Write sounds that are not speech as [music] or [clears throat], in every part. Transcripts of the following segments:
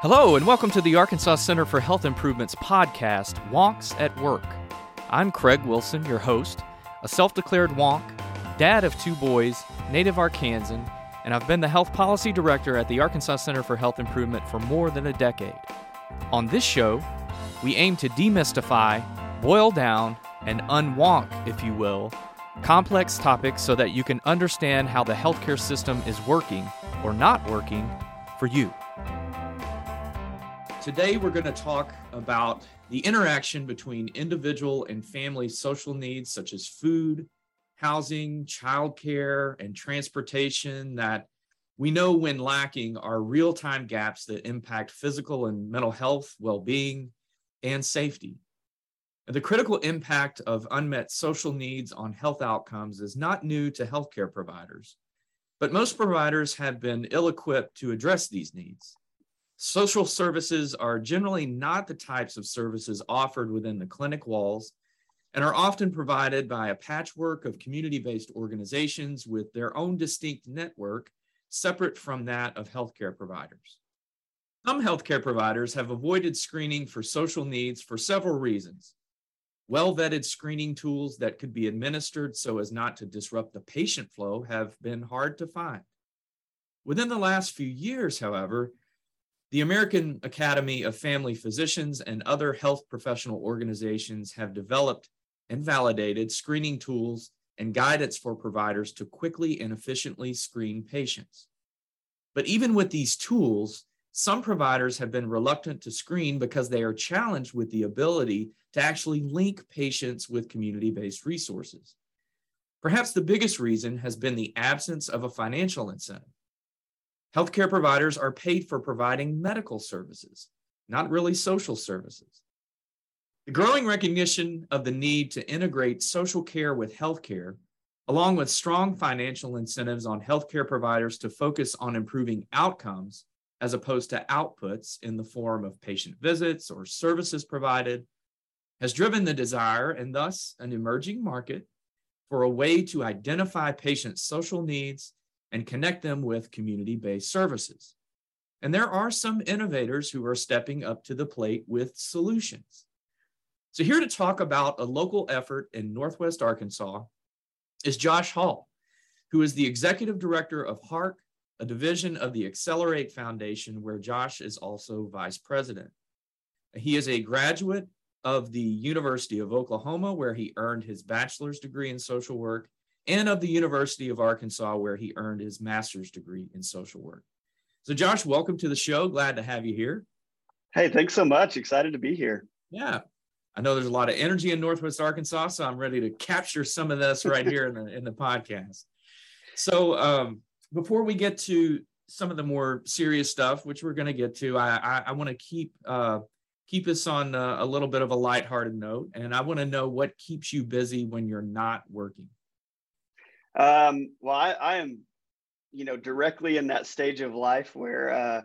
Hello, and welcome to the Arkansas Center for Health Improvement's podcast, Wonks at Work. I'm Craig Wilson, your host, a self declared wonk, dad of two boys, native Arkansan, and I've been the health policy director at the Arkansas Center for Health Improvement for more than a decade. On this show, we aim to demystify, boil down, and unwonk, if you will, complex topics so that you can understand how the healthcare system is working or not working for you. Today, we're going to talk about the interaction between individual and family social needs, such as food, housing, childcare, and transportation, that we know when lacking are real time gaps that impact physical and mental health, well being, and safety. The critical impact of unmet social needs on health outcomes is not new to healthcare providers, but most providers have been ill equipped to address these needs. Social services are generally not the types of services offered within the clinic walls and are often provided by a patchwork of community based organizations with their own distinct network separate from that of healthcare providers. Some healthcare providers have avoided screening for social needs for several reasons. Well vetted screening tools that could be administered so as not to disrupt the patient flow have been hard to find. Within the last few years, however, the American Academy of Family Physicians and other health professional organizations have developed and validated screening tools and guidance for providers to quickly and efficiently screen patients. But even with these tools, some providers have been reluctant to screen because they are challenged with the ability to actually link patients with community based resources. Perhaps the biggest reason has been the absence of a financial incentive. Healthcare providers are paid for providing medical services, not really social services. The growing recognition of the need to integrate social care with healthcare, along with strong financial incentives on healthcare providers to focus on improving outcomes as opposed to outputs in the form of patient visits or services provided, has driven the desire and thus an emerging market for a way to identify patients' social needs and connect them with community based services. And there are some innovators who are stepping up to the plate with solutions. So, here to talk about a local effort in Northwest Arkansas is Josh Hall, who is the executive director of Hark, a division of the Excelerate Foundation, where Josh is also vice president. He is a graduate of the University of Oklahoma, where he earned his bachelor's degree in social work, and of the University of Arkansas, where he earned his master's degree in social work. So, Josh, welcome to the show. Glad to have you here. Hey, thanks so much. Excited to be here. Yeah. I know there's a lot of energy in Northwest Arkansas, so I'm ready to capture some of this right here in the in the podcast. So, um, before we get to some of the more serious stuff, which we're going to get to, I I, I want to keep uh, keep us on a, a little bit of a lighthearted note, and I want to know what keeps you busy when you're not working. Um, well, I, I, am, you know, directly in that stage of life where, uh,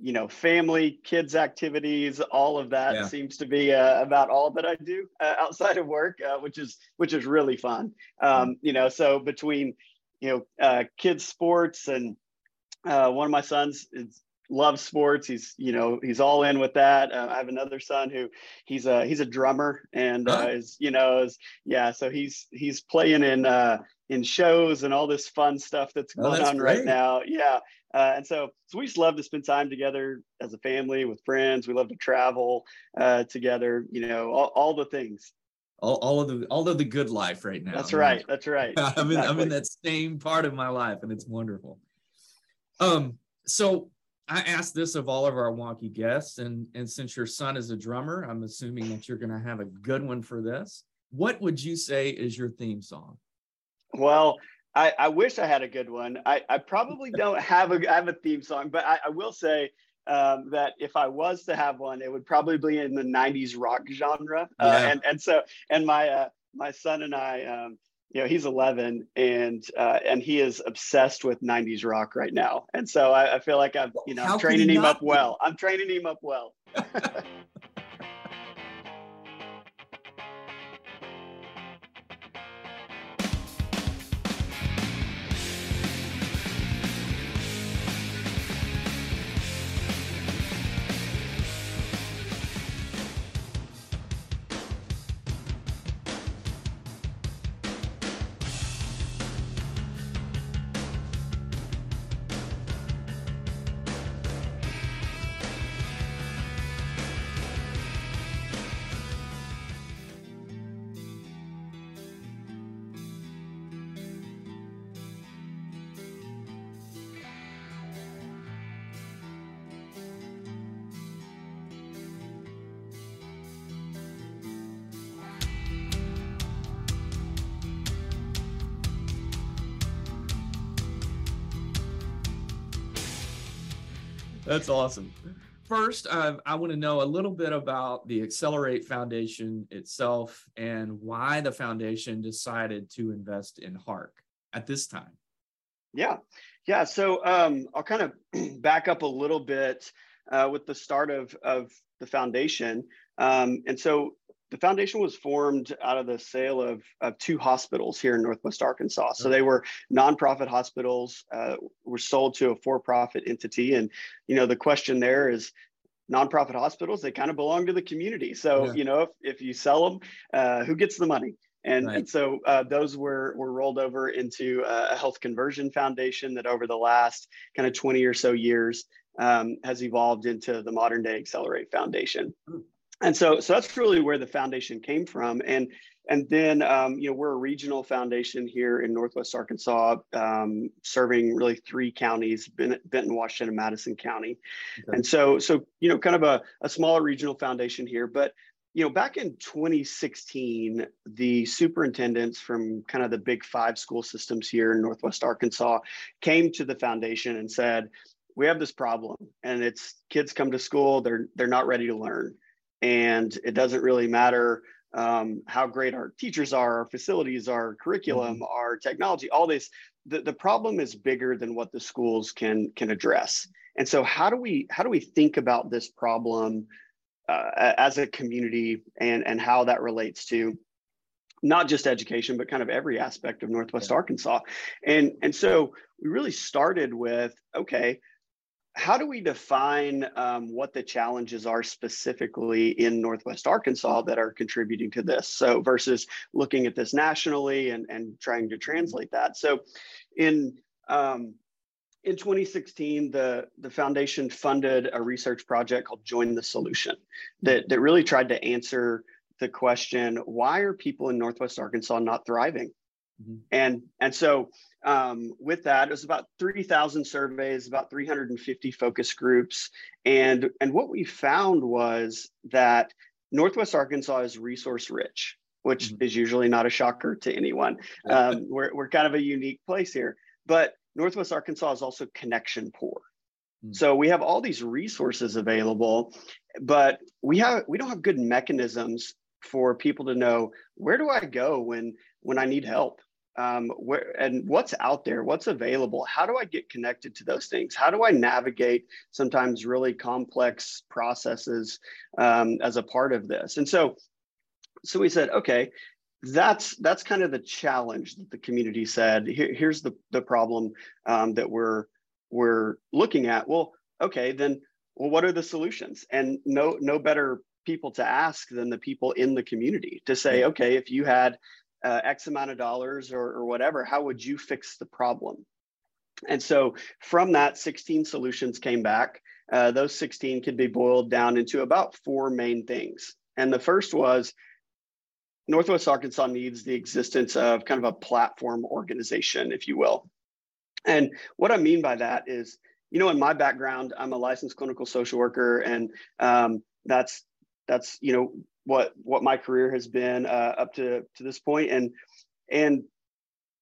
you know, family, kids, activities, all of that yeah. seems to be uh, about all that I do uh, outside of work, uh, which is which is really fun. Um, you know, so between, you know, uh, kids sports and uh, one of my sons is loves sports. He's you know he's all in with that. Uh, I have another son who he's a he's a drummer and uh, is you know is yeah. So he's he's playing in uh, in shows and all this fun stuff that's oh, going that's on great. right now. Yeah. Uh, and so, so we just love to spend time together as a family with friends. We love to travel uh, together, you know, all, all the things. All, all of the all of the good life right now. That's right. That's right. [laughs] I'm in I'm in that same part of my life, and it's wonderful. Um, so I asked this of all of our wonky guests, and and since your son is a drummer, I'm assuming that you're going to have a good one for this. What would you say is your theme song? Well, I, I wish I had a good one. I, I probably [laughs] don't have a have a theme song, but I, I will say um, that if I was to have one, it would probably be in the '90s rock genre. Uh, and and so and my uh, my son and I, um, you know, he's 11 and uh, and he is obsessed with '90s rock right now. And so I, I feel like I'm you know I'm training him up well. I'm training him up well. [laughs] That's awesome. First, uh, I want to know a little bit about the Excelerate Foundation itself and why the foundation decided to invest in Hark at this time. Yeah, yeah. So um, I'll kind of [clears throat] back up a little bit uh, with the start of, of the foundation. Um, and so the foundation was formed out of the sale of, of two hospitals here in Northwest Arkansas. So they were nonprofit hospitals, uh, were sold to a for-profit entity. And, you know, the question there is nonprofit hospitals, they kind of belong to the community. So, yeah. you know, if, if you sell them, uh, who gets the money? And, right. and so uh, those were, were rolled over into a health conversion foundation that over the last kind of 20 or so years um, has evolved into the modern day Excelerate Foundation. And so, so that's really where the foundation came from. And and then um, you know we're a regional foundation here in Northwest Arkansas, um, serving really three counties: Benton, Washington, and Madison County. Okay. And so, so you know, kind of a, a smaller regional foundation here, but you know, back in 2016, the superintendents from kind of the big five school systems here in Northwest Arkansas came to the foundation and said, we have this problem and it's kids come to school they're they're not ready to learn and it doesn't really matter um, how great our teachers are our facilities our curriculum mm-hmm. our technology all this the, the problem is bigger than what the schools can can address and so how do we how do we think about this problem uh, as a community and and how that relates to not just education but kind of every aspect of northwest yeah. arkansas and and so we really started with okay how do we define um, what the challenges are specifically in Northwest Arkansas that are contributing to this? So versus looking at this nationally and, and trying to translate that. So in um, in 2016, the, the foundation funded a research project called Join the Solution that, that really tried to answer the question, why are people in Northwest Arkansas not thriving? Mm-hmm. And, and so um, with that, it was about 3,000 surveys, about 350 focus groups. And, and what we found was that Northwest Arkansas is resource rich, which mm-hmm. is usually not a shocker to anyone. [laughs] Um, we're, we're kind of a unique place here. But Northwest Arkansas is also connection poor. Mm-hmm. So we have all these resources available, but we have we don't have good mechanisms for people to know where do I go when when I need help um, where and what's out there, what's available. How do I get connected to those things? How do I navigate sometimes really complex processes um, as a part of this? And so, so we said, okay, that's that's kind of the challenge that the community said. Here, here's the the problem um, that we're we're looking at. Well, okay, then well, what are the solutions? And no no better people to ask than the people in the community to say, okay, if you had uh, X amount of dollars or, or whatever, how would you fix the problem? And so from that, 16 solutions came back. Uh, those 16 could be boiled down into about four main things. And the first was Northwest Arkansas needs the existence of kind of a platform organization, if you will. And what I mean by that is, you know, in my background, I'm a licensed clinical social worker, and um, that's that's you know what what my career has been uh, up to to this point. And and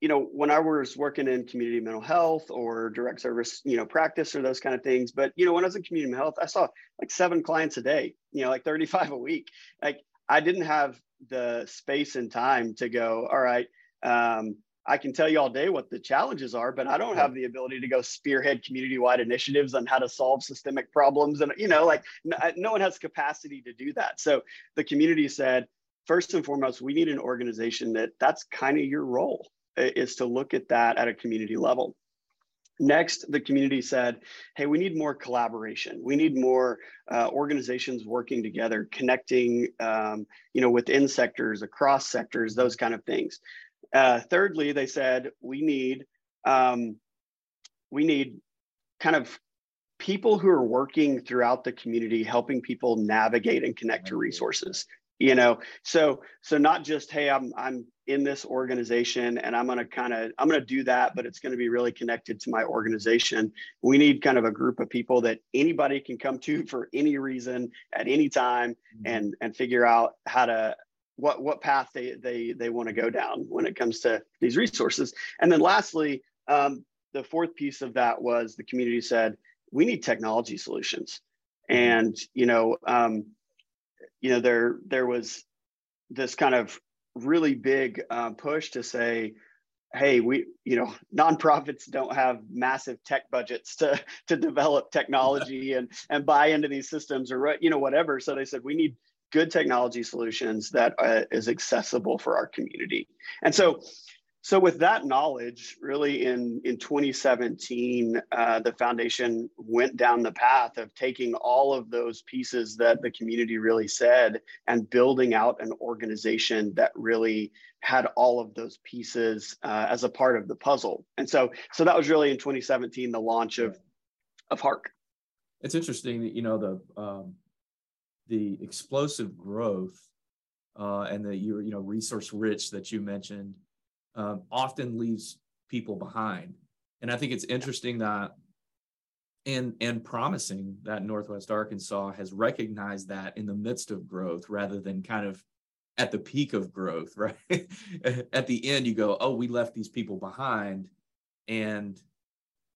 you know when i was working in community mental health or direct service you know practice or those kind of things but you know when i was in community mental health i saw like seven clients a day you know like 35 a week. Like i didn't have the space and time to go all right um, I can tell you all day what the challenges are, but I don't have the ability to go spearhead community-wide initiatives on how to solve systemic problems. And you know, like no, no one has capacity to do that. So the community said, first and foremost, we need an organization that that's kind of your role is to look at that at a community level. Next, the community said, hey, we need more collaboration. We need more uh, organizations working together, connecting, um, you know, within sectors, across sectors, those kind of things. Uh, thirdly, they said we need um, we need kind of people who are working throughout the community, helping people navigate and connect to resources. You know, so so not just hey, I'm I'm in this organization and I'm going to kind of I'm to do that, but it's going to be really connected to my organization. We need kind of a group of people that anybody can come to for any reason at any time mm-hmm. and and figure out how to what what path they they they want to go down when it comes to these resources. And then lastly, um, the fourth piece of that was the community said we need technology solutions. And you know, um, you know, there there was this kind of really big uh, push to say, hey, we you know, nonprofits don't have massive tech budgets to to develop technology [laughs] and and buy into these systems or you know whatever. So they said we need good technology solutions that uh, is accessible for our community. And so so with that knowledge, really in, in 2017, uh, the foundation went down the path of taking all of those pieces that the community really said and building out an organization that really had all of those pieces uh, as a part of the puzzle. And so, so that was really in 2017, the launch of, of Hark. It's interesting that, you know, the, um, the explosive growth uh, and the, you know, resource rich that you mentioned um, often leaves people behind. And I think it's interesting that and and promising that Northwest Arkansas has recognized that in the midst of growth rather than kind of at the peak of growth, [laughs] right? at the end, you go, oh, we left these people behind and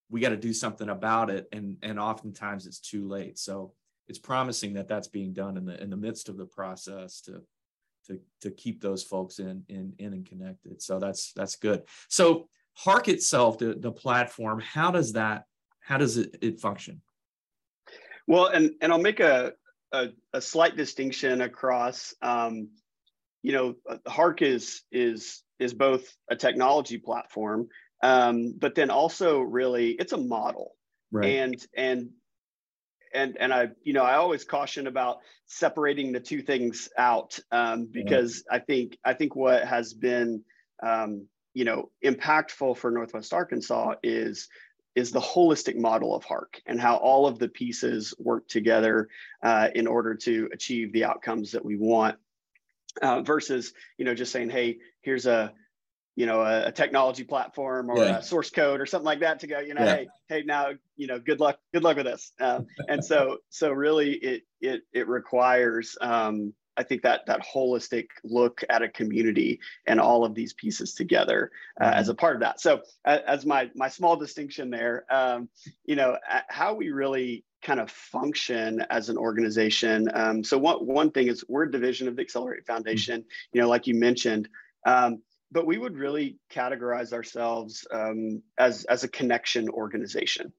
we got to do something about it. And and oftentimes it's too late. So it's promising that that's being done in the in the midst of the process to to to keep those folks in in in and connected. So that's that's good. So Hark itself, the, the platform, how does that how does it, it function? Well, and and I'll make a a, a slight distinction across. Um, you know, Hark is is is both a technology platform, um, but then also really it's a model. Right. And and and and I you know I always caution about separating the two things out um, because I think I think what has been um, you know impactful for Northwest Arkansas is is the holistic model of Hark and how all of the pieces work together uh, in order to achieve the outcomes that we want. Uh, versus you know just saying hey here's a you know a, a technology platform or yeah. a source code or something like that to go you know yeah. hey hey now you know good luck good luck with this um, and so [laughs] so really it it it requires um, I think that that holistic look at a community and all of these pieces together uh, mm-hmm. as a part of that. So uh, as my my small distinction there, um, you know, how we really kind of function as an organization. Um, so one one thing is we're a division of the Excelerate Foundation. Mm-hmm. You know, like you mentioned. Um, but we would really categorize ourselves um, as as a connection organization,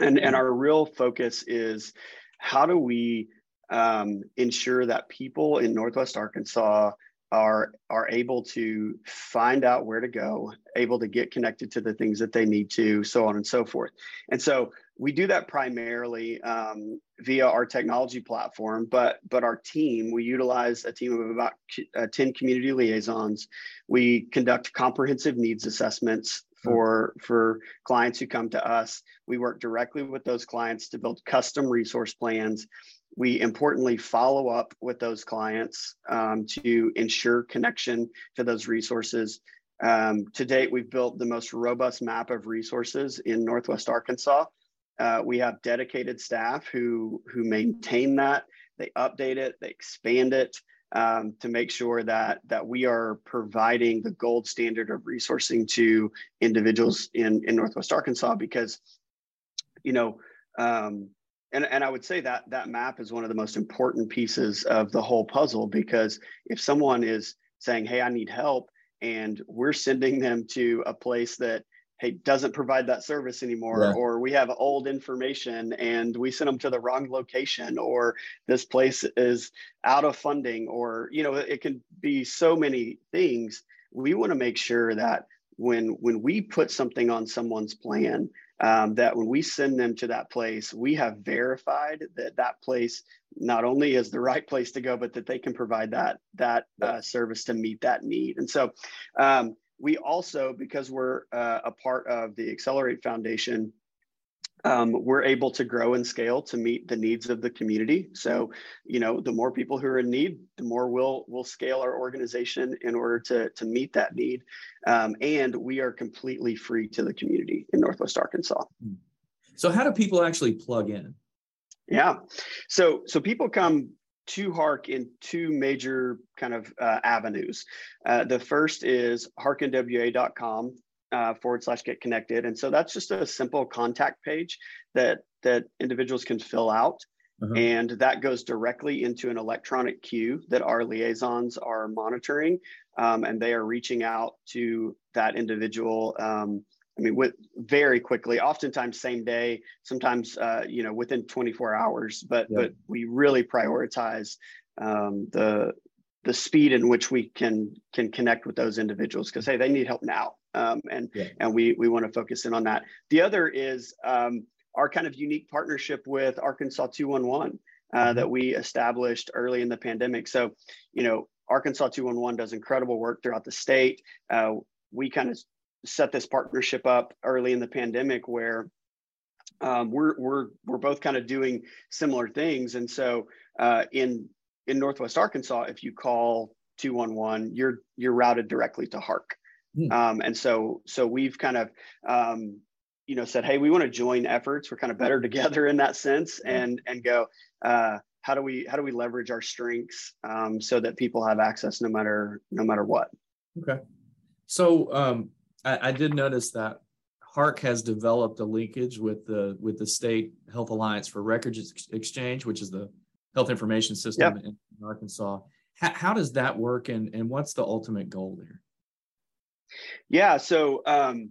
and and our real focus is how do we um, ensure that people in Northwest Arkansas are are able to find out where to go, able to get connected to the things that they need to, so on and so forth. And so we do that primarily um, via our technology platform, but but our team we utilize a team of about uh, ten community liaisons. We conduct comprehensive needs assessments for for clients who come to us. We work directly with those clients to build custom resource plans we importantly follow up with those clients um, to ensure connection to those resources. Um, to date, we've built the most robust map of resources in Northwest Arkansas. Uh, we have dedicated staff who, who maintain that, they update it, they expand it um, to make sure that, that we are providing the gold standard of resourcing to individuals in, in Northwest Arkansas because, you know, um, and, and I would say that that map is one of the most important pieces of the whole puzzle because if someone is saying, "Hey, I need help," and we're sending them to a place that hey doesn't provide that service anymore yeah. or we have old information and we sent them to the wrong location or this place is out of funding or you know it can be so many things we want to make sure that when when we put something on someone's plan um, that when we send them to that place, we have verified that that place not only is the right place to go, but that they can provide that that uh, service to meet that need. And so, um, we also, because we're uh, a part of the Excelerate Foundation, um, we're able to grow and scale to meet the needs of the community. So, you know, the more people who are in need, the more we'll we'll scale our organization in order to to meet that need. Um, and we are completely free to the community in Northwest Arkansas. So, how do people actually plug in? Yeah, so so people come to Hark in two major kind of uh, avenues. Uh, the first is harknwa.com uh, forward slash get connected. And so that's just a simple contact page that that individuals can fill out. Uh-huh. And that goes directly into an electronic queue that our liaisons are monitoring. Um, and they are reaching out to that individual. Um, I mean, with very quickly, oftentimes same day, sometimes uh, you know within 24 hours. But yeah. but we really prioritize um, the the speed in which we can can connect with those individuals because hey, they need help now, um, and yeah. and we we want to focus in on that. The other is um, our kind of unique partnership with Arkansas 211 uh, mm-hmm. that we established early in the pandemic. So, you know, Arkansas 211 does incredible work throughout the state. Uh, we kind of set this partnership up early in the pandemic where um, we're we're we're both kind of doing similar things, and so uh, in in Northwest Arkansas, if you call 211, you're you're routed directly to Hark, Mm. Um, and so so we've kind of um, you know said, hey, we want to join efforts. We're kind of better [laughs] together in that sense, and and go. Uh, how do we how do we leverage our strengths um, so that people have access no matter no matter what? Okay. So um, I, I did notice that Hark has developed a linkage with the with the state health alliance for records exchange, which is the health information system yep. in Arkansas. How, how, does that work, and and what's the ultimate goal there? Yeah, so um,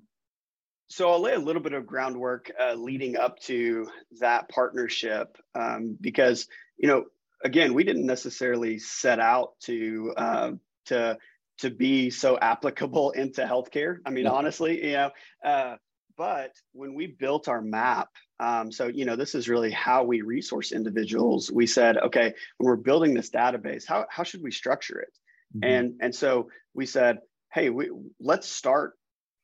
so I'll lay a little bit of groundwork uh, leading up to that partnership um, because you know again we didn't necessarily set out to uh, to to be so applicable [laughs] into healthcare. I mean, yeah. honestly, you know, uh, but when we built our map, um, so you know, this is really how we resource individuals. We said, okay, when we're building this database, how how should we structure it? Mm-hmm. And and so we said, hey, we let's start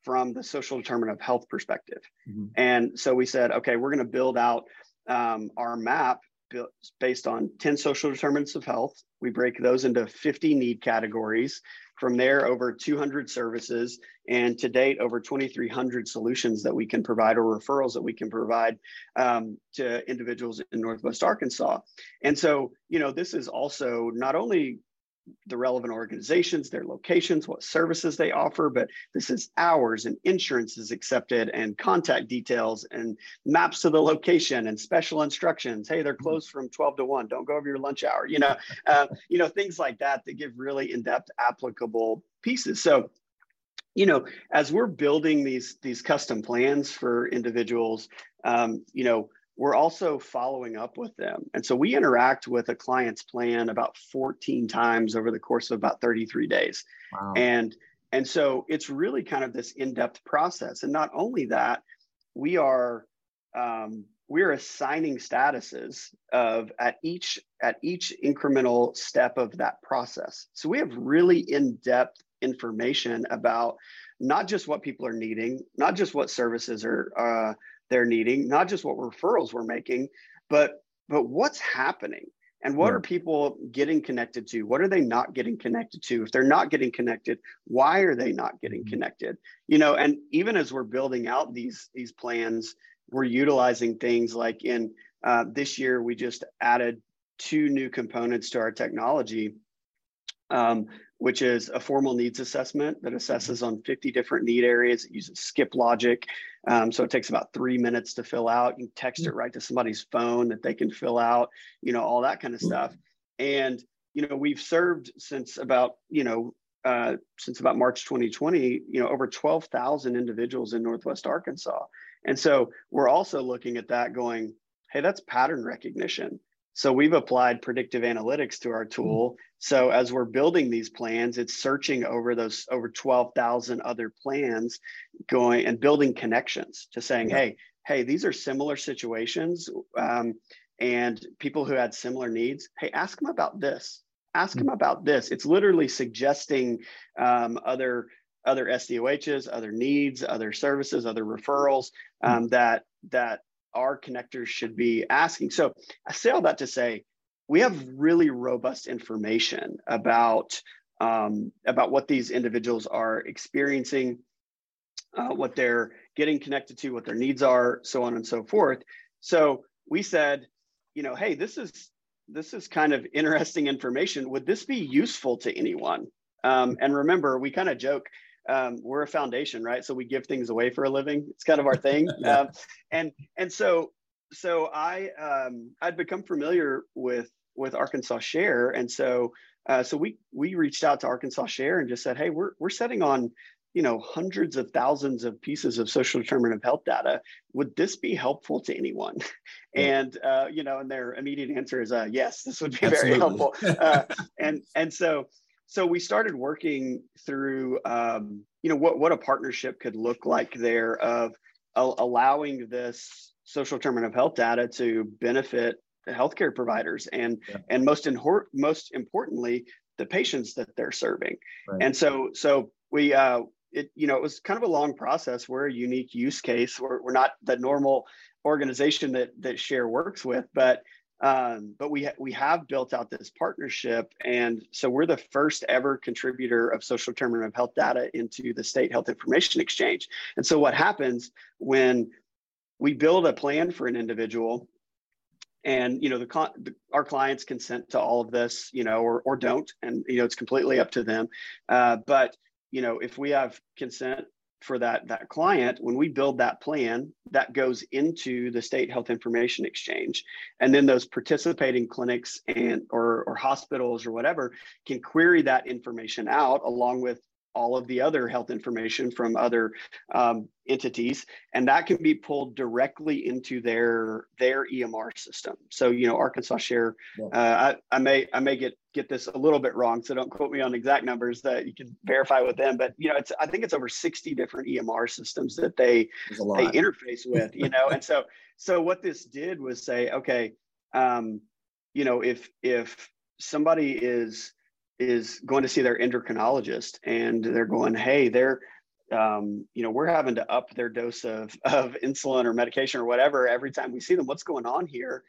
from the social determinant of health perspective. Mm-hmm. And so we said, okay, we're going to build out um, our map based on 10 social determinants of health. We break those into 50 need categories. From there, over 200 services, and to date, over 2,300 solutions that we can provide or referrals that we can provide um, to individuals in Northwest Arkansas. And so, you know, this is also not only the relevant organizations, their locations, what services they offer, but this is hours and insurance is accepted and contact details and maps to the location and special instructions. Hey, they're mm-hmm. closed from 12 to 1. Don't go over your lunch hour. You know, uh, you know, things like that that give really in-depth applicable pieces. So you know as we're building these these custom plans for individuals um, you know we're also following up with them. And so we interact with a client's plan about 14 times over the course of about 33 days. Wow. And and so it's really kind of this in-depth process. And not only that, we are um, we're assigning statuses of at each at each incremental step of that process. So we have really in-depth information about not just what people are needing, not just what services are uh, they're needing, not just what referrals we're making, but but what's happening? And what yeah. are people getting connected to? What are they not getting connected to? If they're not getting connected why are they not getting mm-hmm. connected? You know and even as we're building out these these plans we're utilizing things like in uh, this year we just added two new components to our technology um, which is a formal needs assessment that assesses on 50 different need areas. It uses skip logic. Um, so it takes about three minutes to fill out. You text it right to somebody's phone that they can fill out, you know, all that kind of stuff. And, you know, we've served since about, you know, uh, since about March 2020, you know, over 12,000 individuals in Northwest Arkansas. And so we're also looking at that going, hey, that's pattern recognition. So we've applied predictive analytics to our tool. So as we're building these plans, it's searching over those over 12,000 other plans going and building connections to saying, yeah. hey, hey, these are similar situations. Um, and people who had similar needs, hey, ask them about this. Ask mm-hmm. them about this. It's literally suggesting um, other other SDOHs, other needs, other services, other referrals um, mm-hmm. that that our connectors should be asking. So I say all that to say we have really robust information about um, about what these individuals are experiencing, uh, what they're getting connected to, what their needs are, so on and so forth. So we said, you know, hey, this is this is kind of interesting information. Would this be useful to anyone? Um, and remember, we kind of joke um, we're a foundation, right? So we give things away for a living. It's kind of our thing. [laughs] yeah. um, and and so so I um, I'd become familiar with with Arkansas Share, and so uh, so we we reached out to Arkansas Share and just said, hey, we're we're setting on you know hundreds of thousands of pieces of social determinant of health data would this be helpful to anyone and uh, you know and their immediate answer is uh, yes this would be Absolutely. very helpful [laughs] uh, and and so so we started working through um, you know what what a partnership could look like there of allowing this social determinant of health data to benefit the healthcare providers and yeah. and most in, most importantly the patients that they're serving right. and so so we uh, it you know it was kind of a long process we're a unique use case we're, we're not the normal organization that that share works with but um, but we ha- we have built out this partnership and so we're the first ever contributor of social determinant of health data into the state health information exchange. And so what happens when we build a plan for an individual and you know the, the, our clients consent to all of this you know or, or don't and you know it's completely up to them. Uh, but you know, if we have consent for that that client when we build that plan that goes into the state health information exchange. And then those participating clinics and or, or hospitals or whatever can query that information out along with all of the other health information from other um, entities and that can be pulled directly into their their emr system. So you know arkansas share uh, I, I, may i may get get this a little bit wrong so don't quote me on exact numbers that you can verify with them but you know it's i think it's over 60 different emr systems that they they interface with you know and so so what this did was say okay um, you know if if somebody is is going to see their endocrinologist and they're going, hey, they're, um, you know, we're having to up their dose of, of insulin or medication or whatever every time we see them. What's going on here?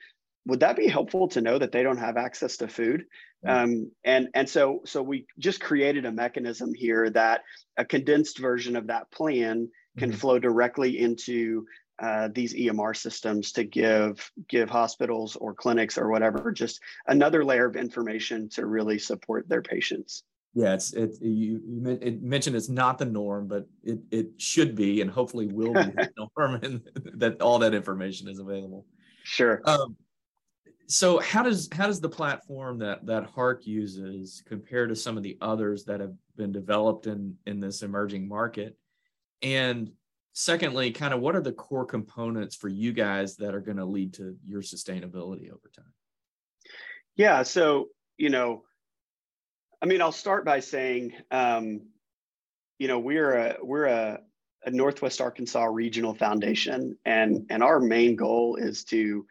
Would that be helpful to know that they don't have access to food? Um, and and so so we just created a mechanism here that a condensed version of that plan can mm-hmm. flow directly into uh, these EMR systems to give give hospitals or clinics or whatever just another layer of information to really support their patients. Yeah, it's it you, you it mentioned it's not the norm, but it it should be and hopefully will be the [laughs] norm, and that all that information is available. Sure. Um, so how does how does the platform that that Hark uses compare to some of the others that have been developed in in this emerging market? And secondly, kind of what are the core components for you guys that are going to lead to your sustainability over time? Yeah. So, you know, I mean, I'll start by saying, um, you know, we're a we're a, a Northwest Arkansas Regional Foundation, and and our main goal is to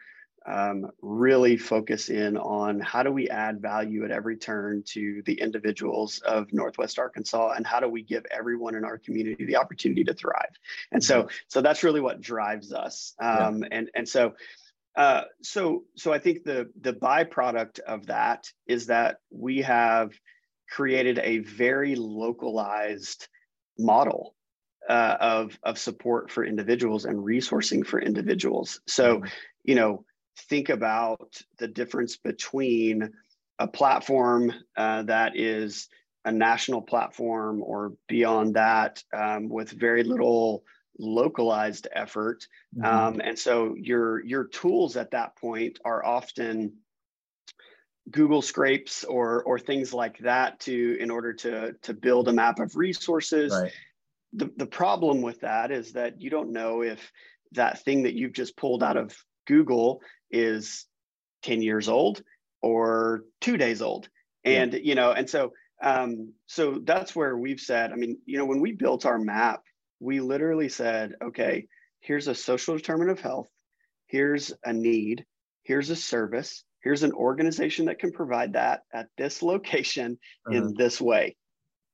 um, really focus in on how do we add value at every turn to the individuals of Northwest Arkansas and how do we give everyone in our community the opportunity to thrive. And so, mm-hmm. so that's really what drives us. Um, yeah. And and so, uh, so so I think the the byproduct of that is that we have created a very localized model uh, of of support for individuals and resourcing for individuals. So, mm-hmm. you know think about the difference between a platform uh, that is a national platform or beyond that um, with very little localized effort mm-hmm. um, and so your your tools at that point are often google scrapes or or things like that to in order to to build a map of resources right. the, the problem with that is that you don't know if that thing that you've just pulled out of google is 10 years old or two days old. And yeah. you know and so um, so that's where we've said i mean you know when we built our map we literally said okay here's a social determinant of health. Here's a need. Here's a service. Here's an organization that can provide that at this location uh-huh. in this way.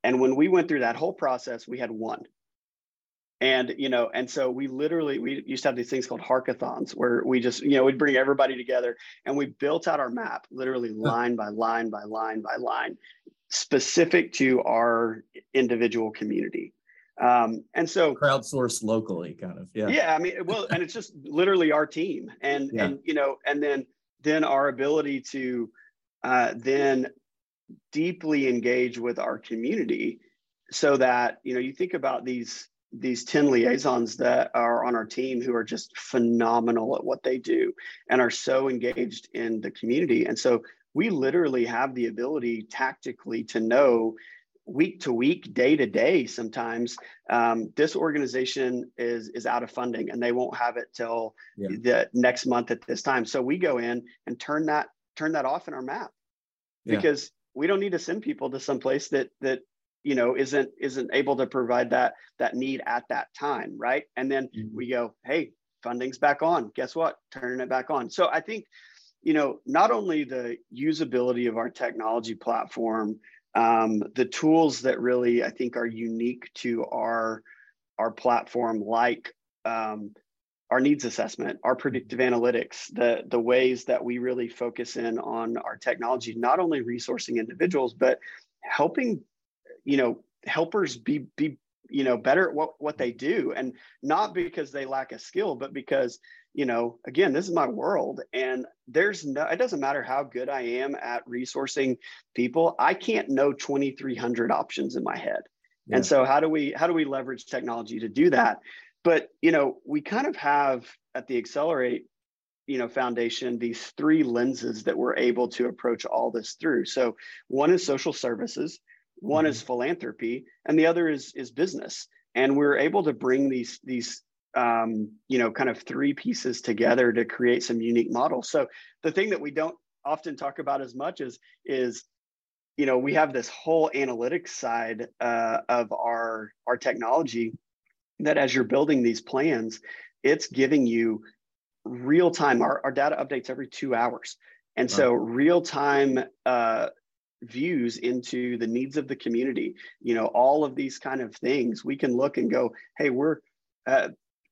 And when we went through that whole process we had one and you know and so we literally we used to have these things called harkathons where we just you know we'd bring everybody together and we built out our map literally line by line by line by line specific to our individual community. Um, and so crowdsourced locally kind of yeah. Yeah i mean well and it's just literally our team and yeah. and you know and then then our ability to uh, then deeply engage with our community so that you know you think about these these 10 liaisons that are on our team who are just phenomenal at what they do and are so engaged in the community and so we literally have the ability tactically to know week to week day to day sometimes um, this organization is is out of funding and they won't have it till yeah. the next month at this time so we go in and turn that turn that off in our map yeah. because we don't need to send people to some place that that you know isn't isn't able to provide that that need at that time right? And then mm-hmm. we go hey funding's back on. Guess what? Turning it back on. So i think you know not only the usability of our technology platform um, the tools that really i think are unique to our our platform like um, our needs assessment our predictive analytics the the ways that we really focus in on our technology not only resourcing individuals but helping you know helpers be be you know better at what what they do. And not because they lack a skill but because you know again this is my world and there's no it doesn't matter how good i am at resourcing people i can't know 2300 options in my head. Yeah. and so how do we how do we leverage technology to do that? But you know we kind of have at the Excelerate you know foundation these three lenses that we're able to approach all this through. So one is social services one mm-hmm. is philanthropy and the other is is business and we're able to bring these these um, you know, kind of three pieces together to create some unique models. So the thing that we don't often talk about as much is is you know we have this whole analytics side uh, of our our technology that as you're building these plans it's giving you real time our, our data updates every two hours and so real time uh, views into the needs of the community. You know all of these kind of things we can look and go hey we're uh,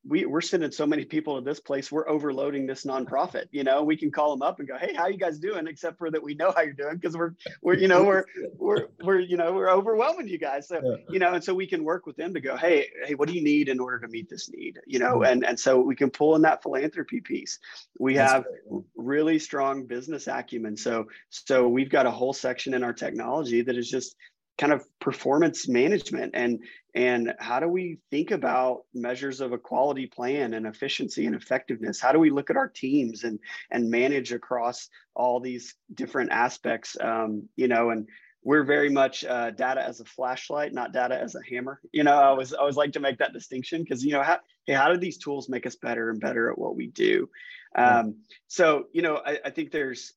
we, we're sending so many people to this place we're overloading this nonprofit you know? We can call them up and go hey how you guys doing? Except for that we know how you're doing because we're we're you know we're we're we're you know we're overwhelming you guys. So you know and so we can work with them to go hey hey what do you need in order to meet this need? You know mm-hmm. and and so we can pull in that philanthropy piece. We have great. really strong business acumen. So so we've got a whole section in our technology that is just kind of performance management. And and how do we think about measures of a quality plan and efficiency and effectiveness? How do we look at our teams and and manage across all these different aspects? Um, you know and we're very much uh, data as a flashlight not data as a hammer. You know i was I always like to make that distinction because you know how hey how do these tools make us better and better at what we do? Um, so you know I, I think there's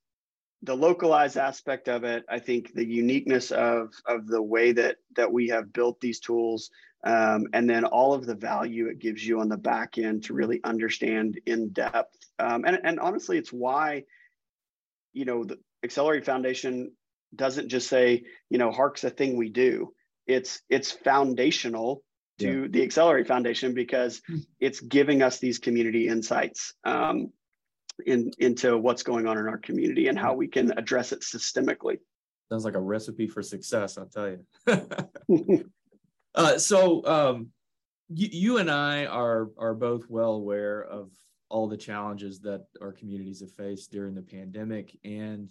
the localized aspect of it, I think the uniqueness of of the way that that we have built these tools, um, and then all of the value it gives you on the back end to really understand in depth. Um, and and honestly, it's why, you know, the Excelerate Foundation doesn't just say, you know, Hark's a thing we do. It's it's foundational to yeah. the Excelerate Foundation because hmm. it's giving us these community insights. Um, in, into what's going on in our community and how we can address it systemically. Sounds like a recipe for success, I'll tell you. [laughs] [laughs] uh, so um, you, you and I are are both well aware of all the challenges that our communities have faced during the pandemic, and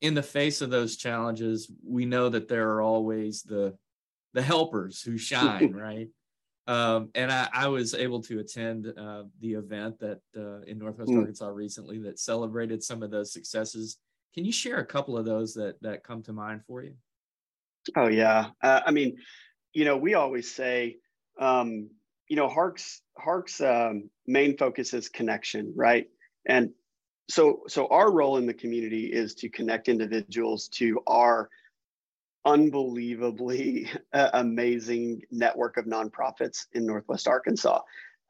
in the face of those challenges, we know that there are always the the helpers who shine, [laughs] right? Um, and I, I, was able to attend uh, the event that uh, in Northwest mm. Arkansas recently that celebrated some of those successes. Can you share a couple of those that that come to mind for you? Oh yeah, uh, I mean, you know, we always say, um, you know, Hark's Hark's um, main focus is connection, right? And so so our role in the community is to connect individuals to our unbelievably [laughs] uh, amazing network of nonprofits in Northwest Arkansas.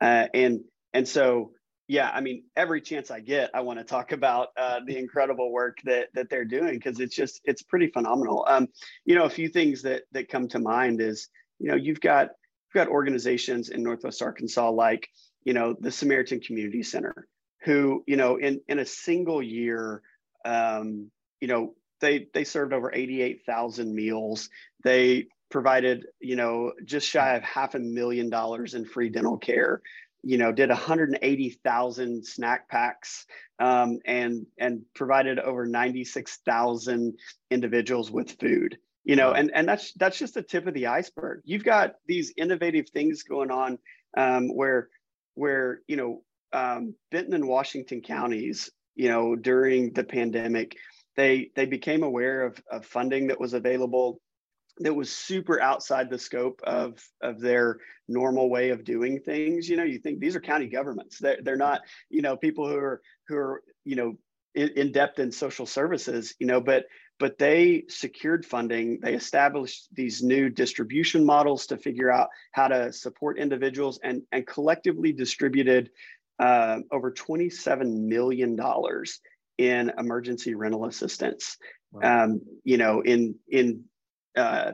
Uh, and and so yeah, I mean, every chance I get, I want to talk about uh, the incredible work that that they're doing because it's just it's pretty phenomenal. Um, you know, a few things that that come to mind is you know you've got you've got organizations in Northwest Arkansas like you know the Samaritan Community Center, who you know in in a single year, um, you know they they served over 88,000 meals. They provided, you know, just shy of half a million dollars in free dental care. You know, did 180,000 snack packs um, and and provided over 96,000 individuals with food. you know and and that's that's just the tip of the iceberg you've got these innovative things going on um, where where you know um, benton and washington counties you know during the pandemic they they became aware of, of funding that was available that was super outside the scope of of their normal way of doing things you know you think these are county governments they're, they're not you know people who are who are you know in, in depth in social services you know but but they secured funding. They established these new distribution models to figure out how to support individuals and, and collectively distributed uh, over $27 million in emergency rental assistance. Wow. Um, you know, in in, uh,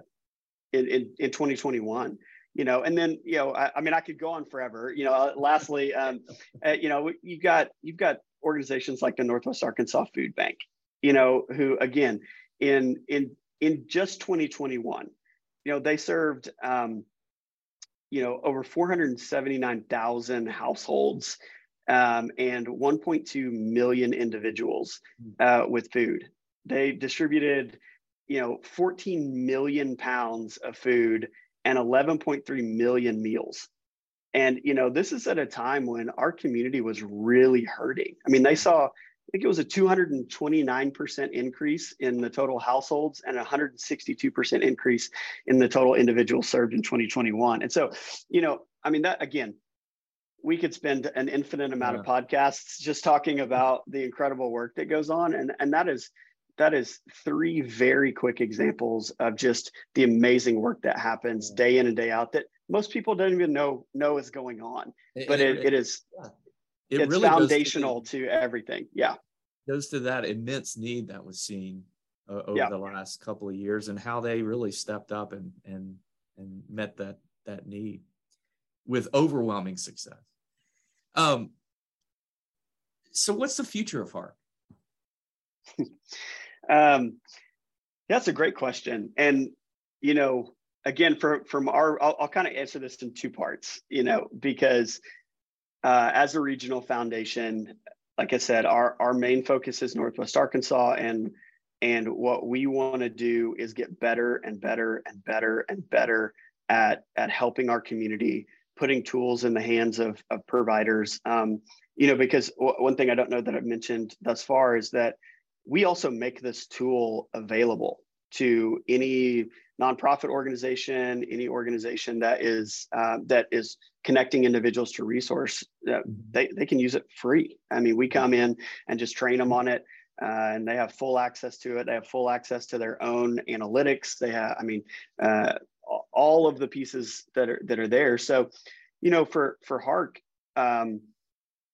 in in in 2021 you know and then you know I, I, mean i could go on forever you know uh, lastly um, uh, you know you've got you've got organizations like the northwest arkansas food bank you know, who again in in in just 2021, you know, they served um, you know over 479,000 households um, and 1.2 million individuals hmm. uh, with food. They distributed you know 14 million pounds of food and 11.3 million meals and you know this is at a time when our community was really hurting i mean they saw I think it was a 229% increase in the total households and a 162% increase in the total individuals served in 2021. And so, you know, I mean, that again, we could spend an infinite amount yeah. of podcasts just talking about the incredible work that goes on. And, and that is, that is three very quick examples of just the amazing work that happens day in and day out that most people don't even know know is going on. But it, it, it is it it's really foundational to, to, everything. Yeah. Goes to that immense need that was seen uh, over yeah. the last couple of years and how they really stepped up and and and met that that need with overwhelming success. Um so what's the future of Hark? [laughs] um that's a great question. And you know, again, for, from our, I'll, I'll kind of answer this in two parts, you know, because uh, as a regional foundation, like I said, our, our main focus is Northwest Arkansas and and what we want to do is get better and better and better and better at, at helping our community, putting tools in the hands of, of providers. Um, you know, because w- one thing I don't know that I've mentioned thus far is that we also make this tool available to any nonprofit organization, any organization that is uh, that is connecting individuals to resource, uh, they they can use it free. I mean, we come in and just train them on it. Uh, and they have full access to it. They have full access to their own analytics. They have, I mean, uh, all of the pieces that are that are there. So, you know, for for Hark, um,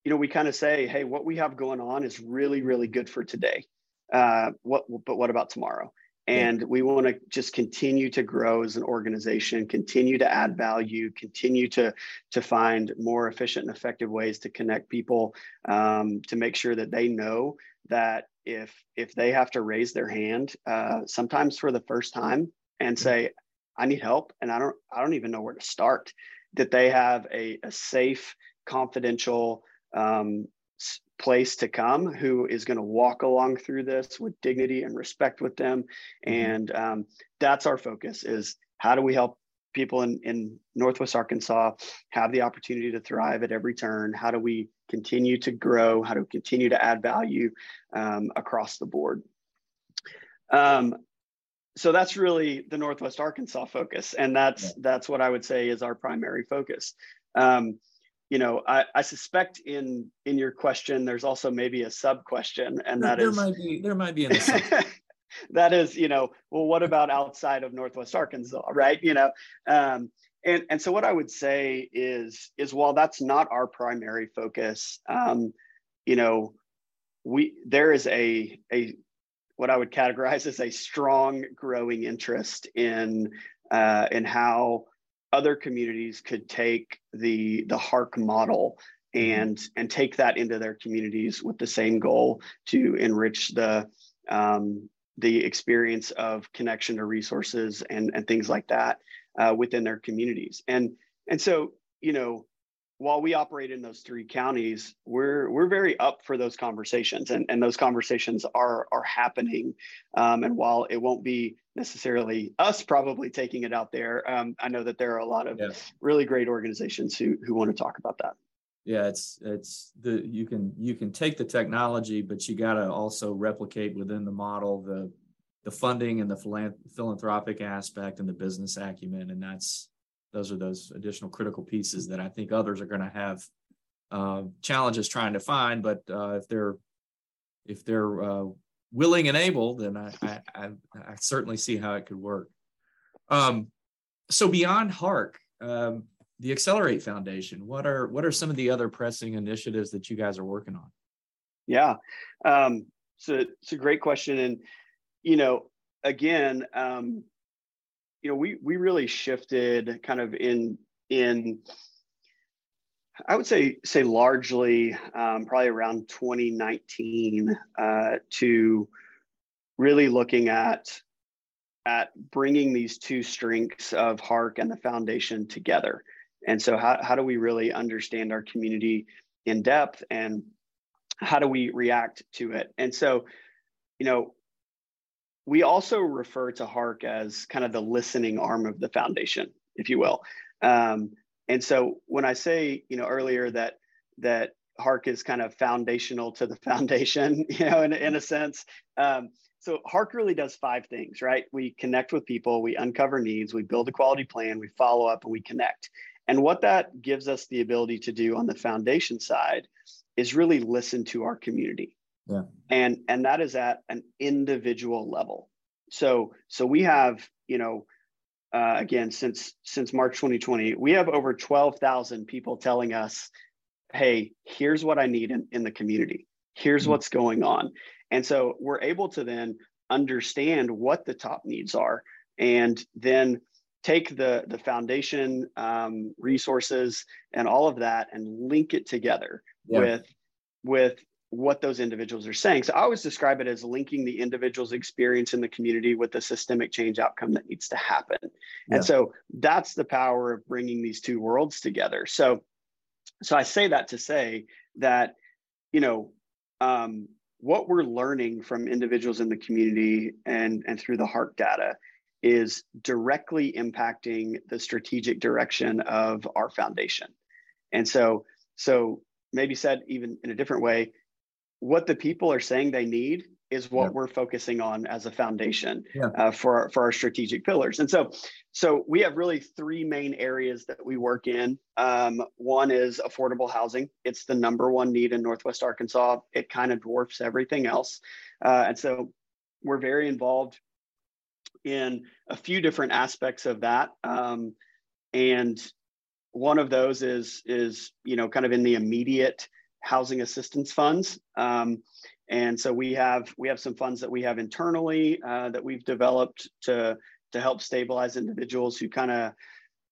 you know, we kind of say, hey, what we have going on is really, really good for today. Uh, what, but what about tomorrow? and we want to just continue to grow as an organization continue to add value continue to to find more efficient and effective ways to connect people um, to make sure that they know that if if they have to raise their hand uh, sometimes for the first time and say i need help and i don't i don't even know where to start that they have a, a safe confidential um, place to come who is going to walk along through this with dignity and respect with them. Mm-hmm. and um, that's our focus is how do we help people in, in northwest arkansas have the opportunity to thrive at every turn? How do we continue to grow? How do we continue to add value um, across the board? Um, so that's really the northwest arkansas focus and that's yeah. that's what i would say is our primary focus um, you know, I, I suspect in in your question, there's also maybe a sub question, and that there is, might be there might be [laughs] that is, you know, well, what about outside of Northwest Arkansas, right? You know, um, and and so what I would say is is while that's not our primary focus, um, you know, we there is a a what I would categorize as a strong growing interest in uh, in how other communities could take the the Hark model mm-hmm. and and take that into their communities with the same goal to enrich the um, the experience of connection to resources and and things like that uh, within their communities and and so you know while we operate in those three counties, we're we're very up for those conversations, and, and those conversations are are happening. Um, and while it won't be necessarily us probably taking it out there, um, I know that there are a lot of yes. really great organizations who who want to talk about that. Yeah, it's it's the you can you can take the technology, but you got to also replicate within the model the the funding and the philanthropic aspect and the business acumen, and that's those are those additional critical pieces that I think others are going to have uh, challenges trying to find. But uh, if they're if they're uh, willing and able, then I, I, I, I, certainly see how it could work. Um, so beyond Hark, um, the Excelerate Foundation, what are what are some of the other pressing initiatives that you guys are working on? Yeah, um, so it's a great question, and you know, again, um, you know, we we really shifted kind of in in I would say say largely um, probably around 2019 uh, to really looking at at bringing these two strengths of Hark and the foundation together. And so how, how do we really understand our community in depth and how do we react to it? And so, you know, we also refer to Hark as kind of the listening arm of the foundation, if you will. Um, and so when I say, you know, earlier that that Hark is kind of foundational to the [laughs] foundation, you know, in, in a sense. Um, so Hark really does five things, right? We connect with people, we uncover needs, we build a quality plan, we follow up, and we connect. And what that gives us the ability to do on the foundation side is really listen to our community. Yeah. And and that is at an individual level. So so we have, you know, uh, again since since March 2020, we have over 12,000 people telling us, "Hey, here's what I need in, in the community. Here's mm-hmm. what's going on." And so we're able to then understand what the top needs are and then take the the foundation um, resources and all of that and link it together yeah. with with what those individuals are saying. So I always describe it as linking the individual's experience in the community with the systemic change outcome that needs to happen. Yeah. And so that's the power of bringing these two worlds together. So so I say that to say that you know um, what we're learning from individuals in the community and and through the Hark data is directly impacting the strategic direction of our foundation. And so so maybe said even in a different way what the people are saying they need is what yeah. we're focusing on as a foundation yeah. uh, for our, for our strategic pillars. And so, so we have really three main areas that we work in. Um, one is affordable housing. It's the number one need in Northwest Arkansas. It kind of dwarfs everything else, uh, and so we're very involved in a few different aspects of that. Um, and one of those is is you know kind of in the immediate housing assistance funds. Um, and so we have we have some funds that we have internally uh, that we've developed to to help stabilize individuals who kind of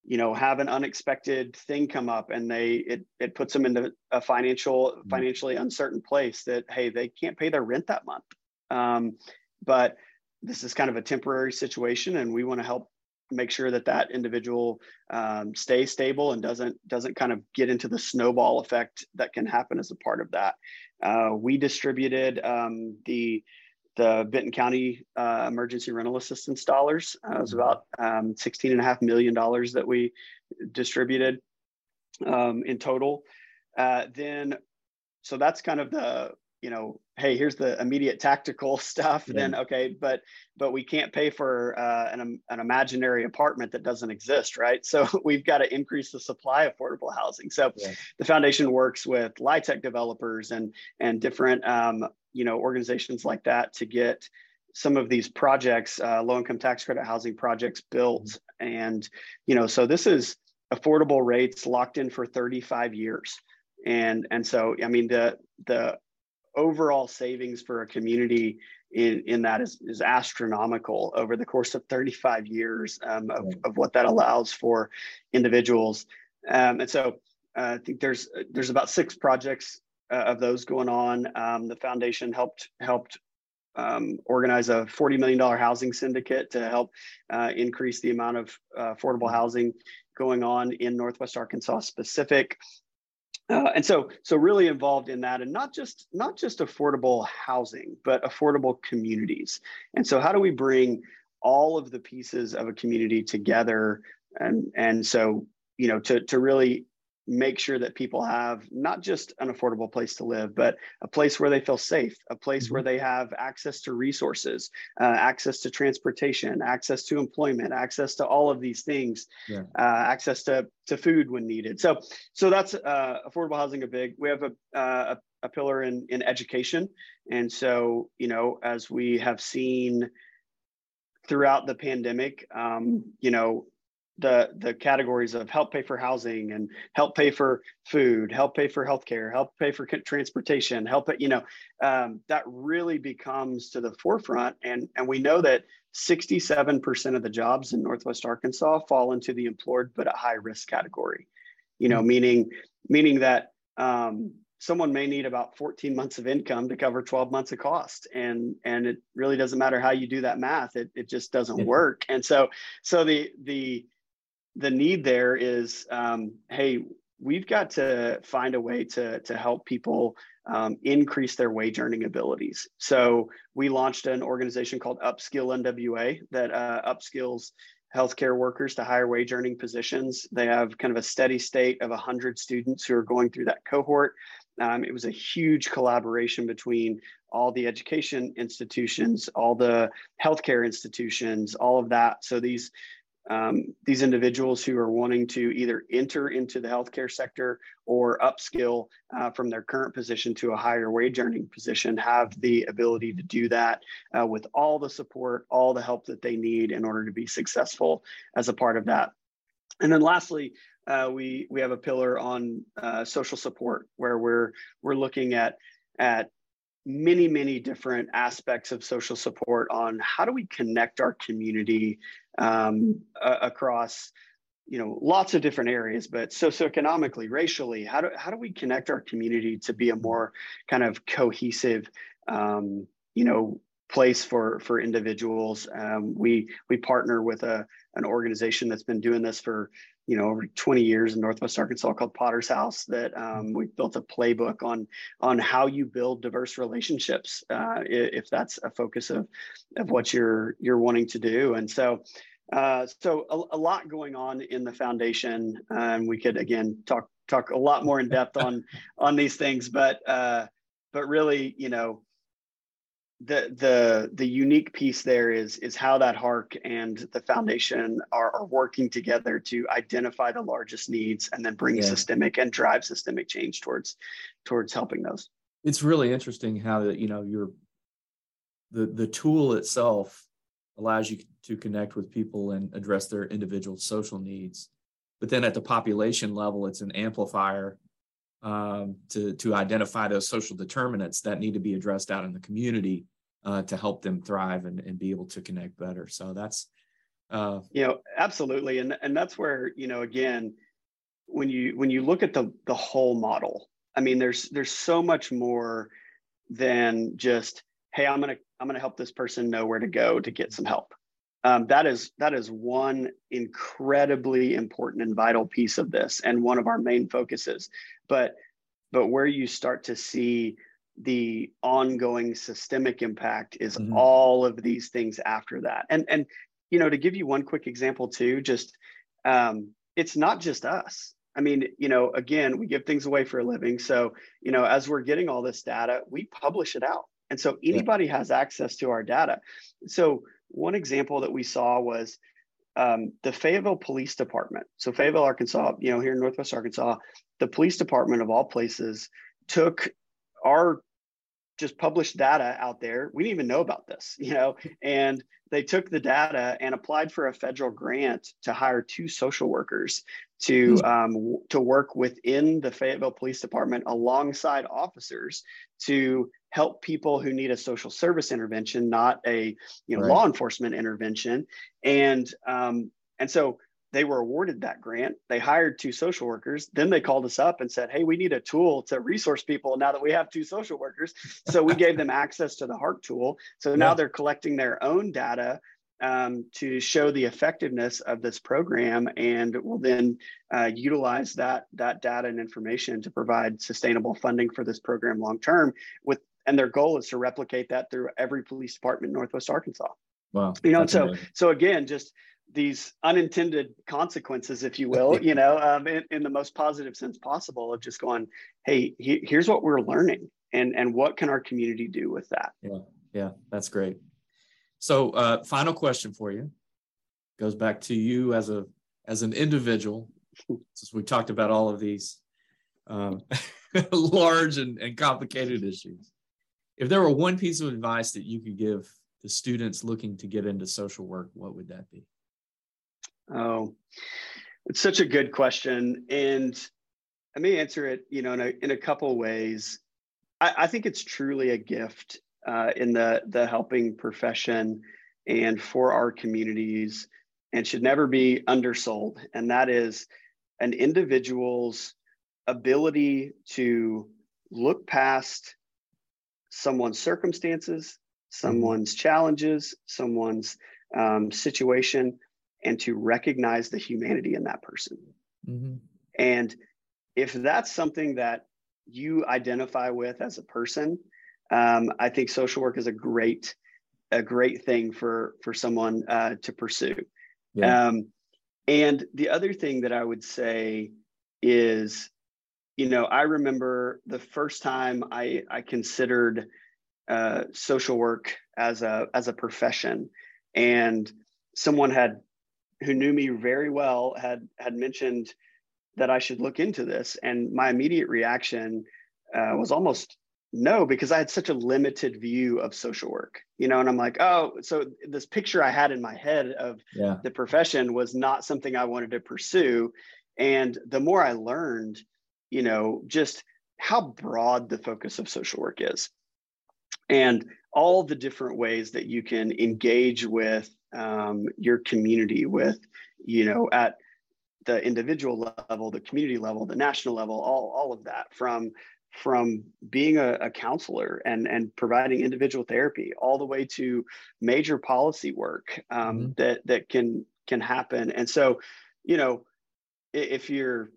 you know have an unexpected thing come up and they it, it puts them into a financial mm-hmm. financially uncertain place that hey they can't pay their rent that month um, but this is kind of a temporary situation and we want to help make sure that that individual um, stays stable and doesn't doesn't kind of get into the snowball effect that can happen as a part of that. Uh, we distributed um, the the Benton County uh, emergency rental assistance dollars. Uh, it was mm-hmm. about um, 16 and a half million dollars that we distributed um, in total. Uh, then, so that's kind of the you know hey here's the immediate tactical [laughs] stuff yeah. then okay but but we can't pay for uh, an, an imaginary apartment that doesn't exist right so [laughs] we've got to increase the supply of affordable housing so yeah. the foundation works with LIHTC developers and and different um, you know organizations like that to get some of these projects uh, low income tax credit housing projects built mm-hmm. and you know so this is affordable rates locked in for 35 years and and so i mean the the overall savings for a community in, in that is, is astronomical over the course of 35 years um, of, of what that allows for individuals. Um, and so uh, I think there's there's about six projects uh, of those going on. Um, the foundation helped helped um, organize a $40 million housing syndicate to help uh, increase the amount of uh, affordable housing going on in Northwest Arkansas specific. Uh, and so so really involved in that and not just not just affordable housing but affordable communities. And so how do we bring all of the pieces of a community together? And and so you know to to really make sure that people have not just an affordable place to live, but a place where they feel safe, a place mm-hmm. where they have access to resources, uh, access to transportation, access to employment, access to all of these things, yeah. uh, access to, to food when needed. So, so that's uh, affordable housing a big. We have a, uh, a, a pillar in in education, and so you know as we have seen throughout the pandemic, um, you know the the categories of help pay for housing and help pay for food, help pay for healthcare, help pay for transportation, help it, you know, um, that really becomes to the forefront. And and we know that 67% of the jobs in Northwest Arkansas fall into the employed but at high risk category. You know, mm-hmm. meaning meaning that um, someone may need about 14 months of income to cover 12 months of cost and and it really doesn't matter how you do that math it, it just doesn't work and so so the the the need there is, um, hey, we've got to find a way to, to help people um, increase their wage earning abilities. So we launched an organization called Upskill NWA that uh, upskills healthcare workers to higher wage earning positions. They have kind of a steady state of 100 students who are going through that cohort. Um, it was a huge collaboration between all the education institutions, all the healthcare institutions, all of that. So these um, these individuals who are wanting to either enter into the healthcare sector or upskill uh, from their current position to a higher wage earning position have the ability to do that uh, with all the support, all the help that they need in order to be successful as a part of that. And then lastly, uh, we we have a pillar on uh, social support where we're we're looking at at many many different aspects of social support on how do we connect our community um, uh, across you know lots of different areas but socioeconomically racially how do, how do we connect our community to be a more kind of cohesive um, you know place for for individuals? Um, we we partner with a an organization that's been doing this for you know over 20 years in northwest arkansas called potter's house that um, we built a playbook on on how you build diverse relationships uh, if that's a focus of of what you're you're wanting to do. And so uh, so a, a, lot going on in the foundation and we could again talk talk a lot more in depth on [laughs] on these things but uh, but really you know the the the unique piece there is is how that hark and the foundation are, are working together to identify the largest needs and then bring yeah. systemic and drive systemic change towards towards helping those. It's really interesting how that you know your the the tool itself allows you to connect with people and address their individual social needs. But then at the population level it's an amplifier um, to to identify those social determinants that need to be addressed out in the community uh, to help them thrive and, and be able to connect better. So that's uh, you know absolutely, and and that's where you know again when you when you look at the the whole model, I mean there's there's so much more than just hey I'm gonna I'm gonna help this person know where to go to get some help. Um, that is that is one incredibly important and vital piece of this and one of our main focuses but but where you start to see the ongoing systemic impact is mm-hmm. all of these things after that and and you know to give you one quick example too just um, it's not just us i mean you know again we give things away for a living so you know as we're getting all this data we publish it out and so anybody yeah. has access to our data so one example that we saw was um, the Fayetteville Police Department. So Fayetteville, Arkansas, you know, here in Northwest Arkansas, the police department of all places took our just published data out there. We didn't even know about this, you know, and they took the data and applied for a federal grant to hire two social workers to hmm. um, to work within the Fayetteville Police Department alongside officers to help people who need a social service intervention, not a you know right. law enforcement intervention, and um, and so they were awarded that grant. They hired two social workers. Then they called us up and said, Hey, we need a tool to resource people now that we have two social workers. So we gave them access to the Hark tool. So now they're collecting their own data um, to show the effectiveness of this program and will then uh, utilize that, that data and information to provide sustainable funding for this program long term with and their goal is to replicate that through every police department in northwest arkansas wow you know so amazing. so again just these unintended consequences if you will you know um, in, in, the most positive sense possible of just going hey he, here's what we're learning and and what can our community do with that yeah yeah that's great so, uh, final question for you goes back to you as a as an individual. [laughs] Since we talked about all of these um, [laughs] large and, and complicated issues, if there were one piece of advice that you could give the students looking to get into social work, what would that be? Oh, it's such a good question, and I may answer it, you know, in a in a couple ways. I, I think it's truly a gift uh, in the the helping profession and for our communities and should never be undersold. And that is an individual's ability to look past someone's circumstances someone's challenges someone's um, situation and to recognize the humanity in that person mm-hmm. and if that's something that you identify with as a person um, I think social work is a great a great thing for for someone uh, to pursue. Yeah. Um, and the other thing that I would say is, you know, I remember the first time I I considered uh, social work as a as a profession, and someone had who knew me very well had had mentioned that I should look into this, and my immediate reaction uh, was almost no because i had such a limited view of social work you know and i'm like oh so this picture i had in my head of yeah. the profession was not something i wanted to pursue and the more i learned you know just how broad the focus of social work is and all the different ways that you can engage with um, your community with you know at the individual level the community level the national level all, all of that from from being a, a, counselor and, and providing individual therapy all the way to major policy work um, mm-hmm. that, that can, can happen. And so, you know, if you're,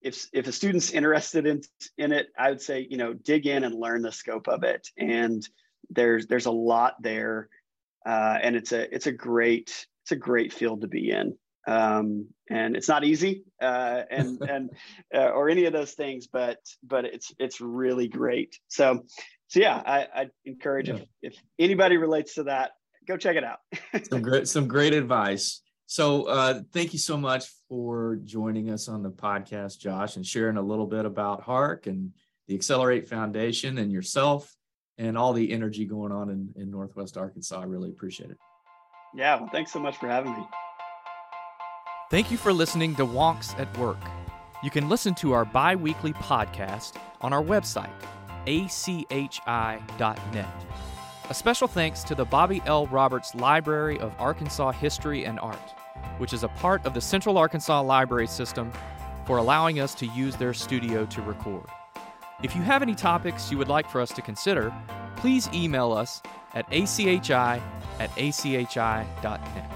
if, if a student's interested in, in it, I would say, you know, dig in and learn the scope of it. And there's, there's a lot there. Uh, and it's a, it's a great, it's a great field to be in. Um, and it's not easy uh, and [laughs] and uh, or any of those things but but it's it's really great. So so yeah i i encourage yeah. if, if anybody relates to that go check it out. [laughs] Some great some great advice. So uh, thank you so much for joining us on the podcast josh and sharing a little bit about hark and the excelerate foundation and yourself and all the energy going on in, in northwest arkansas i really appreciate it yeah well thanks so much for having me Thank you for listening to Wonks at Work. You can listen to our bi weekly podcast on our website, achi.net. A special thanks to the Bobby L. Roberts Library of Arkansas History and Art, which is a part of the Central Arkansas Library System, for allowing us to use their studio to record. If you have any topics you would like for us to consider, please email us at achi at achi.net.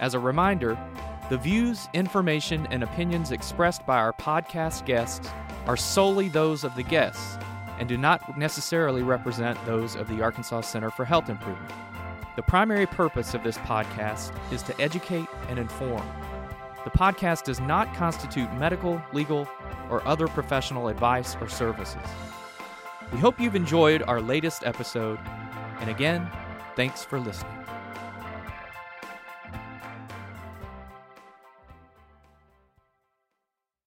As a reminder, the views, information, and opinions expressed by our podcast guests are solely those of the guests and do not necessarily represent those of the Arkansas Center for Health Improvement. The primary purpose of this podcast is to educate and inform. The podcast does not constitute medical, legal, or other professional advice or services. We hope you've enjoyed our latest episode, and again, thanks for listening.